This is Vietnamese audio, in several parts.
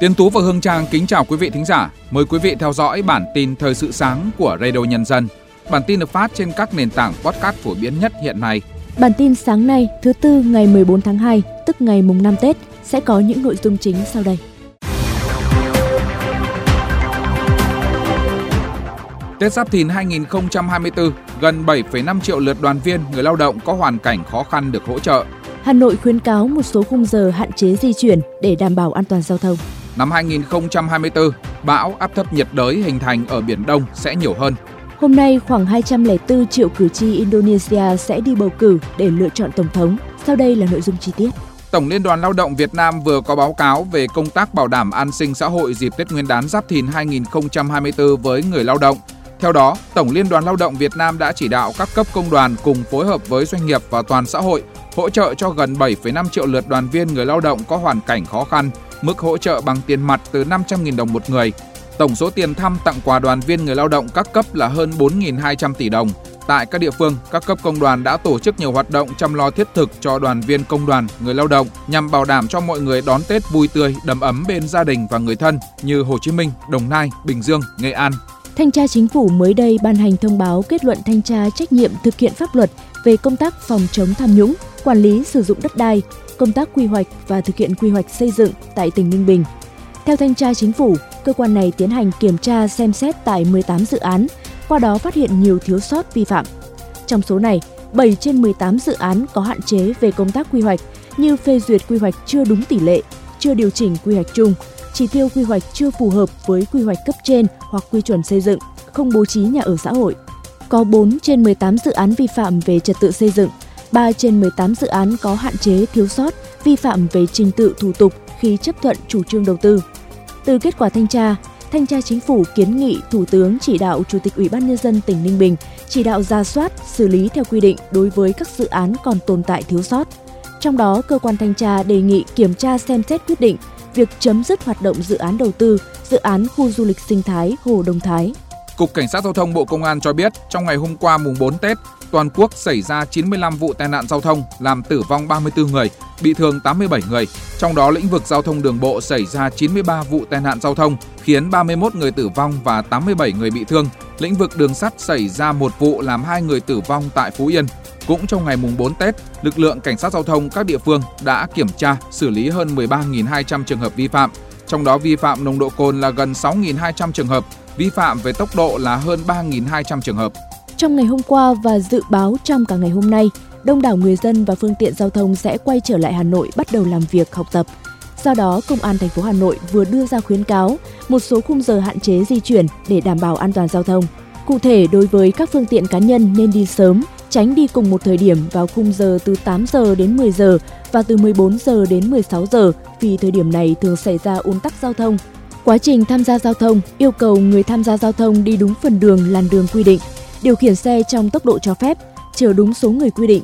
Tiến Tú và Hương Trang kính chào quý vị thính giả. Mời quý vị theo dõi bản tin thời sự sáng của Radio Nhân dân. Bản tin được phát trên các nền tảng podcast phổ biến nhất hiện nay. Bản tin sáng nay, thứ tư ngày 14 tháng 2, tức ngày mùng 5 Tết, sẽ có những nội dung chính sau đây. Tết Giáp Thìn 2024, gần 7,5 triệu lượt đoàn viên người lao động có hoàn cảnh khó khăn được hỗ trợ. Hà Nội khuyến cáo một số khung giờ hạn chế di chuyển để đảm bảo an toàn giao thông. Năm 2024, bão áp thấp nhiệt đới hình thành ở Biển Đông sẽ nhiều hơn. Hôm nay, khoảng 204 triệu cử tri Indonesia sẽ đi bầu cử để lựa chọn Tổng thống. Sau đây là nội dung chi tiết. Tổng Liên đoàn Lao động Việt Nam vừa có báo cáo về công tác bảo đảm an sinh xã hội dịp Tết Nguyên đán Giáp Thìn 2024 với người lao động. Theo đó, Tổng Liên đoàn Lao động Việt Nam đã chỉ đạo các cấp công đoàn cùng phối hợp với doanh nghiệp và toàn xã hội hỗ trợ cho gần 7,5 triệu lượt đoàn viên người lao động có hoàn cảnh khó khăn, mức hỗ trợ bằng tiền mặt từ 500.000 đồng một người. Tổng số tiền thăm tặng quà đoàn viên người lao động các cấp là hơn 4.200 tỷ đồng. Tại các địa phương, các cấp công đoàn đã tổ chức nhiều hoạt động chăm lo thiết thực cho đoàn viên công đoàn, người lao động nhằm bảo đảm cho mọi người đón Tết vui tươi, đầm ấm bên gia đình và người thân như Hồ Chí Minh, Đồng Nai, Bình Dương, Nghệ An. Thanh tra Chính phủ mới đây ban hành thông báo kết luận thanh tra trách nhiệm thực hiện pháp luật về công tác phòng chống tham nhũng, quản lý sử dụng đất đai, công tác quy hoạch và thực hiện quy hoạch xây dựng tại tỉnh Ninh Bình. Theo thanh tra chính phủ, cơ quan này tiến hành kiểm tra xem xét tại 18 dự án, qua đó phát hiện nhiều thiếu sót vi phạm. Trong số này, 7 trên 18 dự án có hạn chế về công tác quy hoạch như phê duyệt quy hoạch chưa đúng tỷ lệ, chưa điều chỉnh quy hoạch chung, chỉ tiêu quy hoạch chưa phù hợp với quy hoạch cấp trên hoặc quy chuẩn xây dựng, không bố trí nhà ở xã hội. Có 4 trên 18 dự án vi phạm về trật tự xây dựng, 3 trên 18 dự án có hạn chế thiếu sót, vi phạm về trình tự thủ tục khi chấp thuận chủ trương đầu tư. Từ kết quả thanh tra, Thanh tra Chính phủ kiến nghị Thủ tướng chỉ đạo Chủ tịch Ủy ban Nhân dân tỉnh Ninh Bình chỉ đạo ra soát, xử lý theo quy định đối với các dự án còn tồn tại thiếu sót. Trong đó, cơ quan thanh tra đề nghị kiểm tra xem xét quyết định việc chấm dứt hoạt động dự án đầu tư, dự án khu du lịch sinh thái Hồ Đông Thái. Cục Cảnh sát Giao thông Bộ Công an cho biết, trong ngày hôm qua mùng 4 Tết, toàn quốc xảy ra 95 vụ tai nạn giao thông, làm tử vong 34 người, bị thương 87 người. Trong đó lĩnh vực giao thông đường bộ xảy ra 93 vụ tai nạn giao thông, khiến 31 người tử vong và 87 người bị thương. Lĩnh vực đường sắt xảy ra một vụ làm hai người tử vong tại Phú Yên. Cũng trong ngày mùng 4 Tết, lực lượng cảnh sát giao thông các địa phương đã kiểm tra, xử lý hơn 13.200 trường hợp vi phạm. Trong đó vi phạm nồng độ cồn là gần 6.200 trường hợp, vi phạm về tốc độ là hơn 3.200 trường hợp. Trong ngày hôm qua và dự báo trong cả ngày hôm nay, đông đảo người dân và phương tiện giao thông sẽ quay trở lại Hà Nội bắt đầu làm việc, học tập. Do đó, Công an thành phố Hà Nội vừa đưa ra khuyến cáo một số khung giờ hạn chế di chuyển để đảm bảo an toàn giao thông. Cụ thể, đối với các phương tiện cá nhân nên đi sớm, tránh đi cùng một thời điểm vào khung giờ từ 8 giờ đến 10 giờ và từ 14 giờ đến 16 giờ vì thời điểm này thường xảy ra ùn tắc giao thông. Quá trình tham gia giao thông yêu cầu người tham gia giao thông đi đúng phần đường làn đường quy định, điều khiển xe trong tốc độ cho phép, chở đúng số người quy định,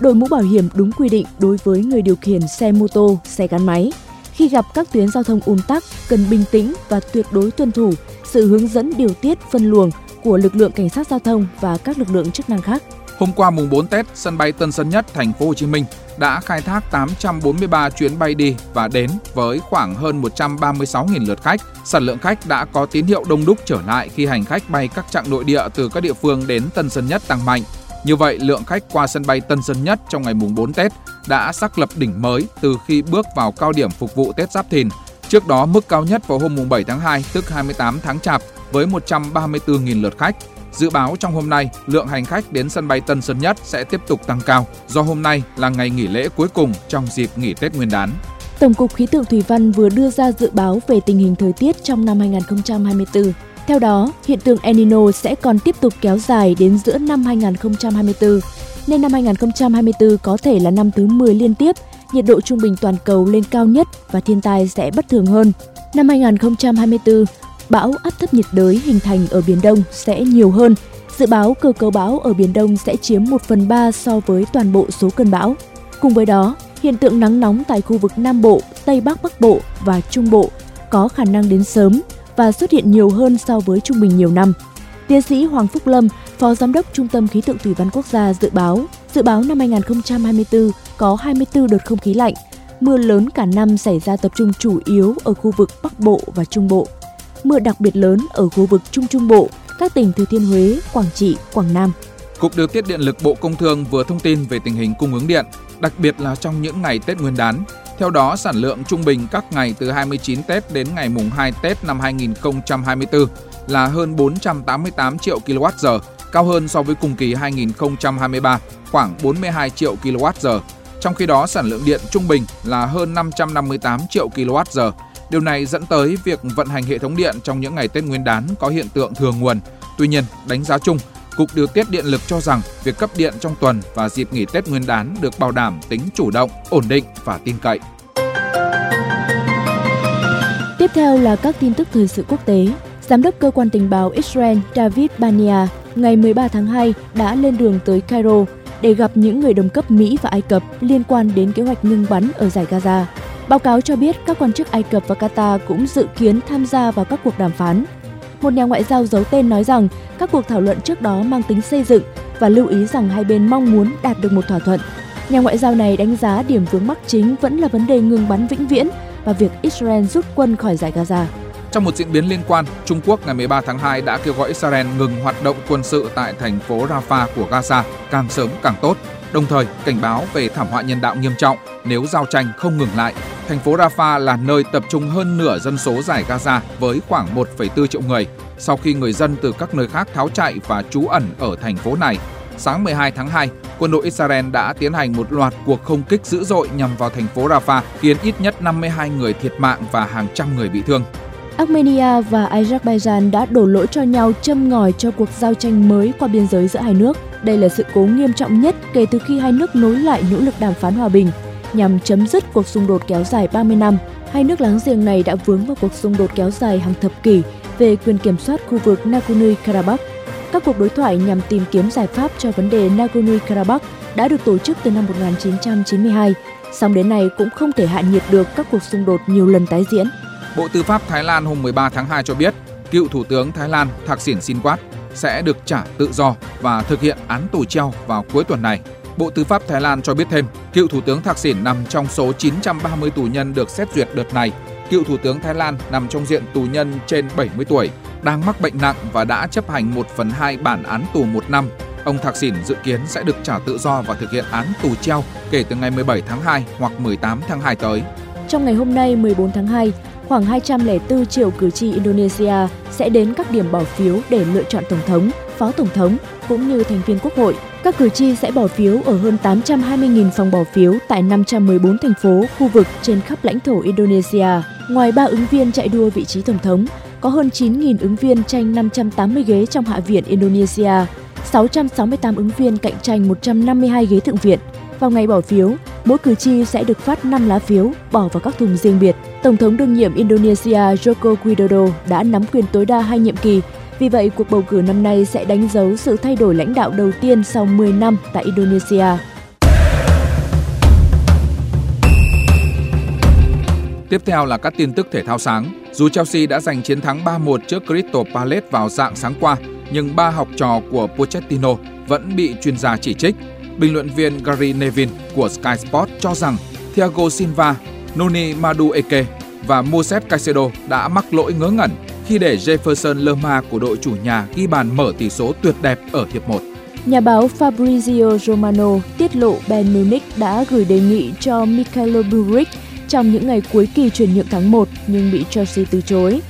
đội mũ bảo hiểm đúng quy định đối với người điều khiển xe mô tô, xe gắn máy. Khi gặp các tuyến giao thông ùn tắc, cần bình tĩnh và tuyệt đối tuân thủ sự hướng dẫn điều tiết phân luồng của lực lượng cảnh sát giao thông và các lực lượng chức năng khác. Hôm qua mùng 4 Tết, sân bay Tân Sơn Nhất, thành phố Hồ Chí Minh đã khai thác 843 chuyến bay đi và đến với khoảng hơn 136.000 lượt khách. Sản lượng khách đã có tín hiệu đông đúc trở lại khi hành khách bay các chặng nội địa từ các địa phương đến Tân Sơn Nhất tăng mạnh. Như vậy, lượng khách qua sân bay Tân Sơn Nhất trong ngày mùng 4 Tết đã xác lập đỉnh mới từ khi bước vào cao điểm phục vụ Tết Giáp Thìn. Trước đó, mức cao nhất vào hôm mùng 7 tháng 2, tức 28 tháng Chạp với 134.000 lượt khách. Dự báo trong hôm nay, lượng hành khách đến sân bay Tân Sơn Nhất sẽ tiếp tục tăng cao do hôm nay là ngày nghỉ lễ cuối cùng trong dịp nghỉ Tết Nguyên đán. Tổng cục Khí tượng Thủy văn vừa đưa ra dự báo về tình hình thời tiết trong năm 2024. Theo đó, hiện tượng El Nino sẽ còn tiếp tục kéo dài đến giữa năm 2024, nên năm 2024 có thể là năm thứ 10 liên tiếp nhiệt độ trung bình toàn cầu lên cao nhất và thiên tai sẽ bất thường hơn. Năm 2024, bão áp thấp nhiệt đới hình thành ở Biển Đông sẽ nhiều hơn. Dự báo cơ cấu bão ở Biển Đông sẽ chiếm 1 phần 3 so với toàn bộ số cơn bão. Cùng với đó, hiện tượng nắng nóng tại khu vực Nam Bộ, Tây Bắc Bắc Bộ và Trung Bộ có khả năng đến sớm và xuất hiện nhiều hơn so với trung bình nhiều năm. Tiến sĩ Hoàng Phúc Lâm, Phó Giám đốc Trung tâm Khí tượng Thủy văn Quốc gia dự báo, dự báo năm 2024 có 24 đợt không khí lạnh, Mưa lớn cả năm xảy ra tập trung chủ yếu ở khu vực Bắc Bộ và Trung Bộ. Mưa đặc biệt lớn ở khu vực Trung Trung Bộ, các tỉnh Thừa Thiên Huế, Quảng Trị, Quảng Nam. Cục Điều tiết Điện lực Bộ Công Thương vừa thông tin về tình hình cung ứng điện, đặc biệt là trong những ngày Tết Nguyên đán. Theo đó, sản lượng trung bình các ngày từ 29 Tết đến ngày mùng 2 Tết năm 2024 là hơn 488 triệu kWh, cao hơn so với cùng kỳ 2023 khoảng 42 triệu kWh. Trong khi đó, sản lượng điện trung bình là hơn 558 triệu kWh. Điều này dẫn tới việc vận hành hệ thống điện trong những ngày Tết Nguyên đán có hiện tượng thừa nguồn. Tuy nhiên, đánh giá chung, Cục Điều tiết Điện lực cho rằng việc cấp điện trong tuần và dịp nghỉ Tết Nguyên đán được bảo đảm tính chủ động, ổn định và tin cậy. Tiếp theo là các tin tức thời sự quốc tế. Giám đốc cơ quan tình báo Israel David Bania ngày 13 tháng 2 đã lên đường tới Cairo để gặp những người đồng cấp Mỹ và Ai Cập liên quan đến kế hoạch ngừng bắn ở giải Gaza. Báo cáo cho biết các quan chức Ai Cập và Qatar cũng dự kiến tham gia vào các cuộc đàm phán. Một nhà ngoại giao giấu tên nói rằng các cuộc thảo luận trước đó mang tính xây dựng và lưu ý rằng hai bên mong muốn đạt được một thỏa thuận. Nhà ngoại giao này đánh giá điểm vướng mắc chính vẫn là vấn đề ngừng bắn vĩnh viễn và việc Israel rút quân khỏi giải Gaza. Trong một diễn biến liên quan, Trung Quốc ngày 13 tháng 2 đã kêu gọi Israel ngừng hoạt động quân sự tại thành phố Rafah của Gaza càng sớm càng tốt, đồng thời cảnh báo về thảm họa nhân đạo nghiêm trọng nếu giao tranh không ngừng lại. Thành phố Rafah là nơi tập trung hơn nửa dân số giải Gaza với khoảng 1,4 triệu người. Sau khi người dân từ các nơi khác tháo chạy và trú ẩn ở thành phố này, sáng 12 tháng 2, quân đội Israel đã tiến hành một loạt cuộc không kích dữ dội nhằm vào thành phố Rafah, khiến ít nhất 52 người thiệt mạng và hàng trăm người bị thương. Armenia và Azerbaijan đã đổ lỗi cho nhau châm ngòi cho cuộc giao tranh mới qua biên giới giữa hai nước. Đây là sự cố nghiêm trọng nhất kể từ khi hai nước nối lại nỗ lực đàm phán hòa bình nhằm chấm dứt cuộc xung đột kéo dài 30 năm. Hai nước láng giềng này đã vướng vào cuộc xung đột kéo dài hàng thập kỷ về quyền kiểm soát khu vực Nagorno-Karabakh. Các cuộc đối thoại nhằm tìm kiếm giải pháp cho vấn đề Nagorno-Karabakh đã được tổ chức từ năm 1992, song đến nay cũng không thể hạ nhiệt được các cuộc xung đột nhiều lần tái diễn. Bộ Tư pháp Thái Lan hôm 13 tháng 2 cho biết, cựu Thủ tướng Thái Lan Thaksin Shinawatra sẽ được trả tự do và thực hiện án tù treo vào cuối tuần này. Bộ Tư pháp Thái Lan cho biết thêm, cựu Thủ tướng Thaksin nằm trong số 930 tù nhân được xét duyệt đợt này. Cựu Thủ tướng Thái Lan nằm trong diện tù nhân trên 70 tuổi, đang mắc bệnh nặng và đã chấp hành 1 phần 2 bản án tù một năm. Ông Thaksin dự kiến sẽ được trả tự do và thực hiện án tù treo kể từ ngày 17 tháng 2 hoặc 18 tháng 2 tới. Trong ngày hôm nay 14 tháng 2, khoảng 204 triệu cử tri Indonesia sẽ đến các điểm bỏ phiếu để lựa chọn tổng thống, phó tổng thống cũng như thành viên quốc hội. Các cử tri sẽ bỏ phiếu ở hơn 820.000 phòng bỏ phiếu tại 514 thành phố, khu vực trên khắp lãnh thổ Indonesia. Ngoài 3 ứng viên chạy đua vị trí tổng thống, có hơn 9.000 ứng viên tranh 580 ghế trong Hạ viện Indonesia, 668 ứng viên cạnh tranh 152 ghế thượng viện. Vào ngày bỏ phiếu, mỗi cử tri sẽ được phát 5 lá phiếu bỏ vào các thùng riêng biệt. Tổng thống đương nhiệm Indonesia Joko Widodo đã nắm quyền tối đa hai nhiệm kỳ. Vì vậy, cuộc bầu cử năm nay sẽ đánh dấu sự thay đổi lãnh đạo đầu tiên sau 10 năm tại Indonesia. Tiếp theo là các tin tức thể thao sáng. Dù Chelsea đã giành chiến thắng 3-1 trước Crystal Palace vào dạng sáng qua, nhưng ba học trò của Pochettino vẫn bị chuyên gia chỉ trích Bình luận viên Gary Neville của Sky Sports cho rằng Thiago Silva, Noni Madueke và Moses Caicedo đã mắc lỗi ngớ ngẩn khi để Jefferson Lerma của đội chủ nhà ghi bàn mở tỷ số tuyệt đẹp ở hiệp 1. Nhà báo Fabrizio Romano tiết lộ Bayern Munich đã gửi đề nghị cho Mikhailo Buric trong những ngày cuối kỳ chuyển nhượng tháng 1 nhưng bị Chelsea từ chối.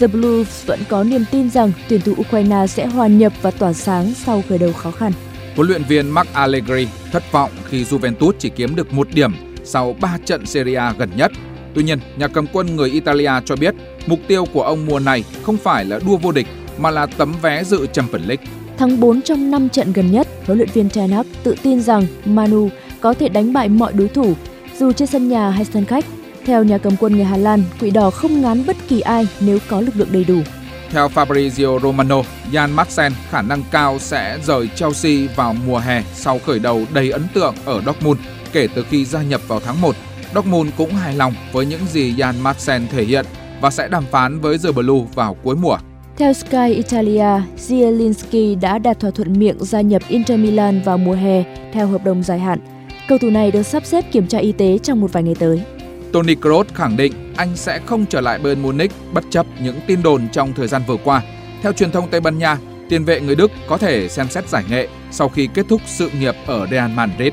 The Blues vẫn có niềm tin rằng tuyển thủ Ukraine sẽ hòa nhập và tỏa sáng sau khởi đầu khó khăn. Huấn luyện viên Mark Allegri thất vọng khi Juventus chỉ kiếm được một điểm sau 3 trận Serie A gần nhất. Tuy nhiên, nhà cầm quân người Italia cho biết mục tiêu của ông mùa này không phải là đua vô địch mà là tấm vé dự Champions League. Thắng 4 trong 5 trận gần nhất, huấn luyện viên Ten Hag tự tin rằng Manu có thể đánh bại mọi đối thủ dù trên sân nhà hay sân khách. Theo nhà cầm quân người Hà Lan, Quỷ Đỏ không ngán bất kỳ ai nếu có lực lượng đầy đủ. Theo Fabrizio Romano, Jan Madsen khả năng cao sẽ rời Chelsea vào mùa hè sau khởi đầu đầy ấn tượng ở Dortmund kể từ khi gia nhập vào tháng 1. Dortmund cũng hài lòng với những gì Jan Madsen thể hiện và sẽ đàm phán với The Blue vào cuối mùa. Theo Sky Italia, Zielinski đã đạt thỏa thuận miệng gia nhập Inter Milan vào mùa hè theo hợp đồng dài hạn. Cầu thủ này được sắp xếp kiểm tra y tế trong một vài ngày tới. Toni Kroos khẳng định anh sẽ không trở lại Bayern Munich bất chấp những tin đồn trong thời gian vừa qua. Theo truyền thông Tây Ban Nha, tiền vệ người Đức có thể xem xét giải nghệ sau khi kết thúc sự nghiệp ở Real Madrid.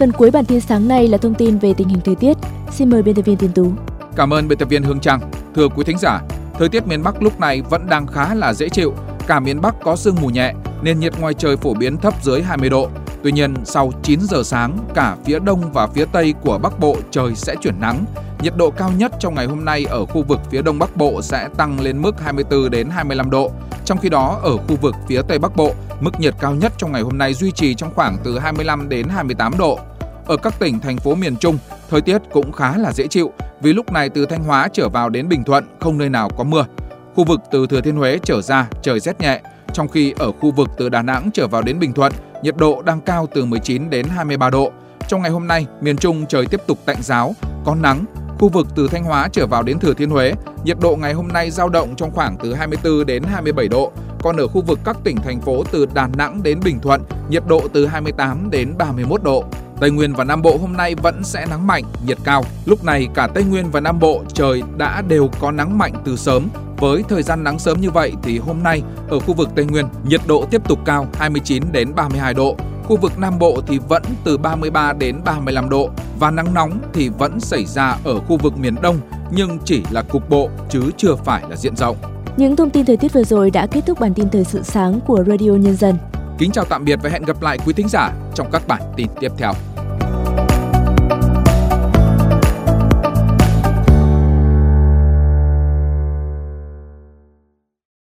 Phần cuối bản tin sáng nay là thông tin về tình hình thời tiết. Xin mời biên tập viên Tiến Tú. Cảm ơn biên tập viên Hương Trang. Thưa quý thính giả, thời tiết miền Bắc lúc này vẫn đang khá là dễ chịu. Cả miền Bắc có sương mù nhẹ, nên nhiệt ngoài trời phổ biến thấp dưới 20 độ. Tuy nhiên, sau 9 giờ sáng, cả phía đông và phía tây của Bắc Bộ trời sẽ chuyển nắng. Nhiệt độ cao nhất trong ngày hôm nay ở khu vực phía đông Bắc Bộ sẽ tăng lên mức 24 đến 25 độ. Trong khi đó, ở khu vực phía tây Bắc Bộ, mức nhiệt cao nhất trong ngày hôm nay duy trì trong khoảng từ 25 đến 28 độ. Ở các tỉnh thành phố miền Trung, thời tiết cũng khá là dễ chịu vì lúc này từ Thanh Hóa trở vào đến Bình Thuận không nơi nào có mưa. Khu vực từ Thừa Thiên Huế trở ra trời rét nhẹ, trong khi ở khu vực từ Đà Nẵng trở vào đến Bình Thuận, nhiệt độ đang cao từ 19 đến 23 độ. Trong ngày hôm nay, miền Trung trời tiếp tục tạnh giáo, có nắng. Khu vực từ Thanh Hóa trở vào đến Thừa Thiên Huế, nhiệt độ ngày hôm nay giao động trong khoảng từ 24 đến 27 độ. Còn ở khu vực các tỉnh thành phố từ Đà Nẵng đến Bình Thuận, nhiệt độ từ 28 đến 31 độ. Tây Nguyên và Nam Bộ hôm nay vẫn sẽ nắng mạnh, nhiệt cao. Lúc này cả Tây Nguyên và Nam Bộ trời đã đều có nắng mạnh từ sớm. Với thời gian nắng sớm như vậy thì hôm nay ở khu vực Tây Nguyên nhiệt độ tiếp tục cao 29 đến 32 độ. Khu vực Nam Bộ thì vẫn từ 33 đến 35 độ và nắng nóng thì vẫn xảy ra ở khu vực miền Đông nhưng chỉ là cục bộ chứ chưa phải là diện rộng. Những thông tin thời tiết vừa rồi đã kết thúc bản tin thời sự sáng của Radio Nhân dân. Kính chào tạm biệt và hẹn gặp lại quý thính giả trong các bản tin tiếp theo.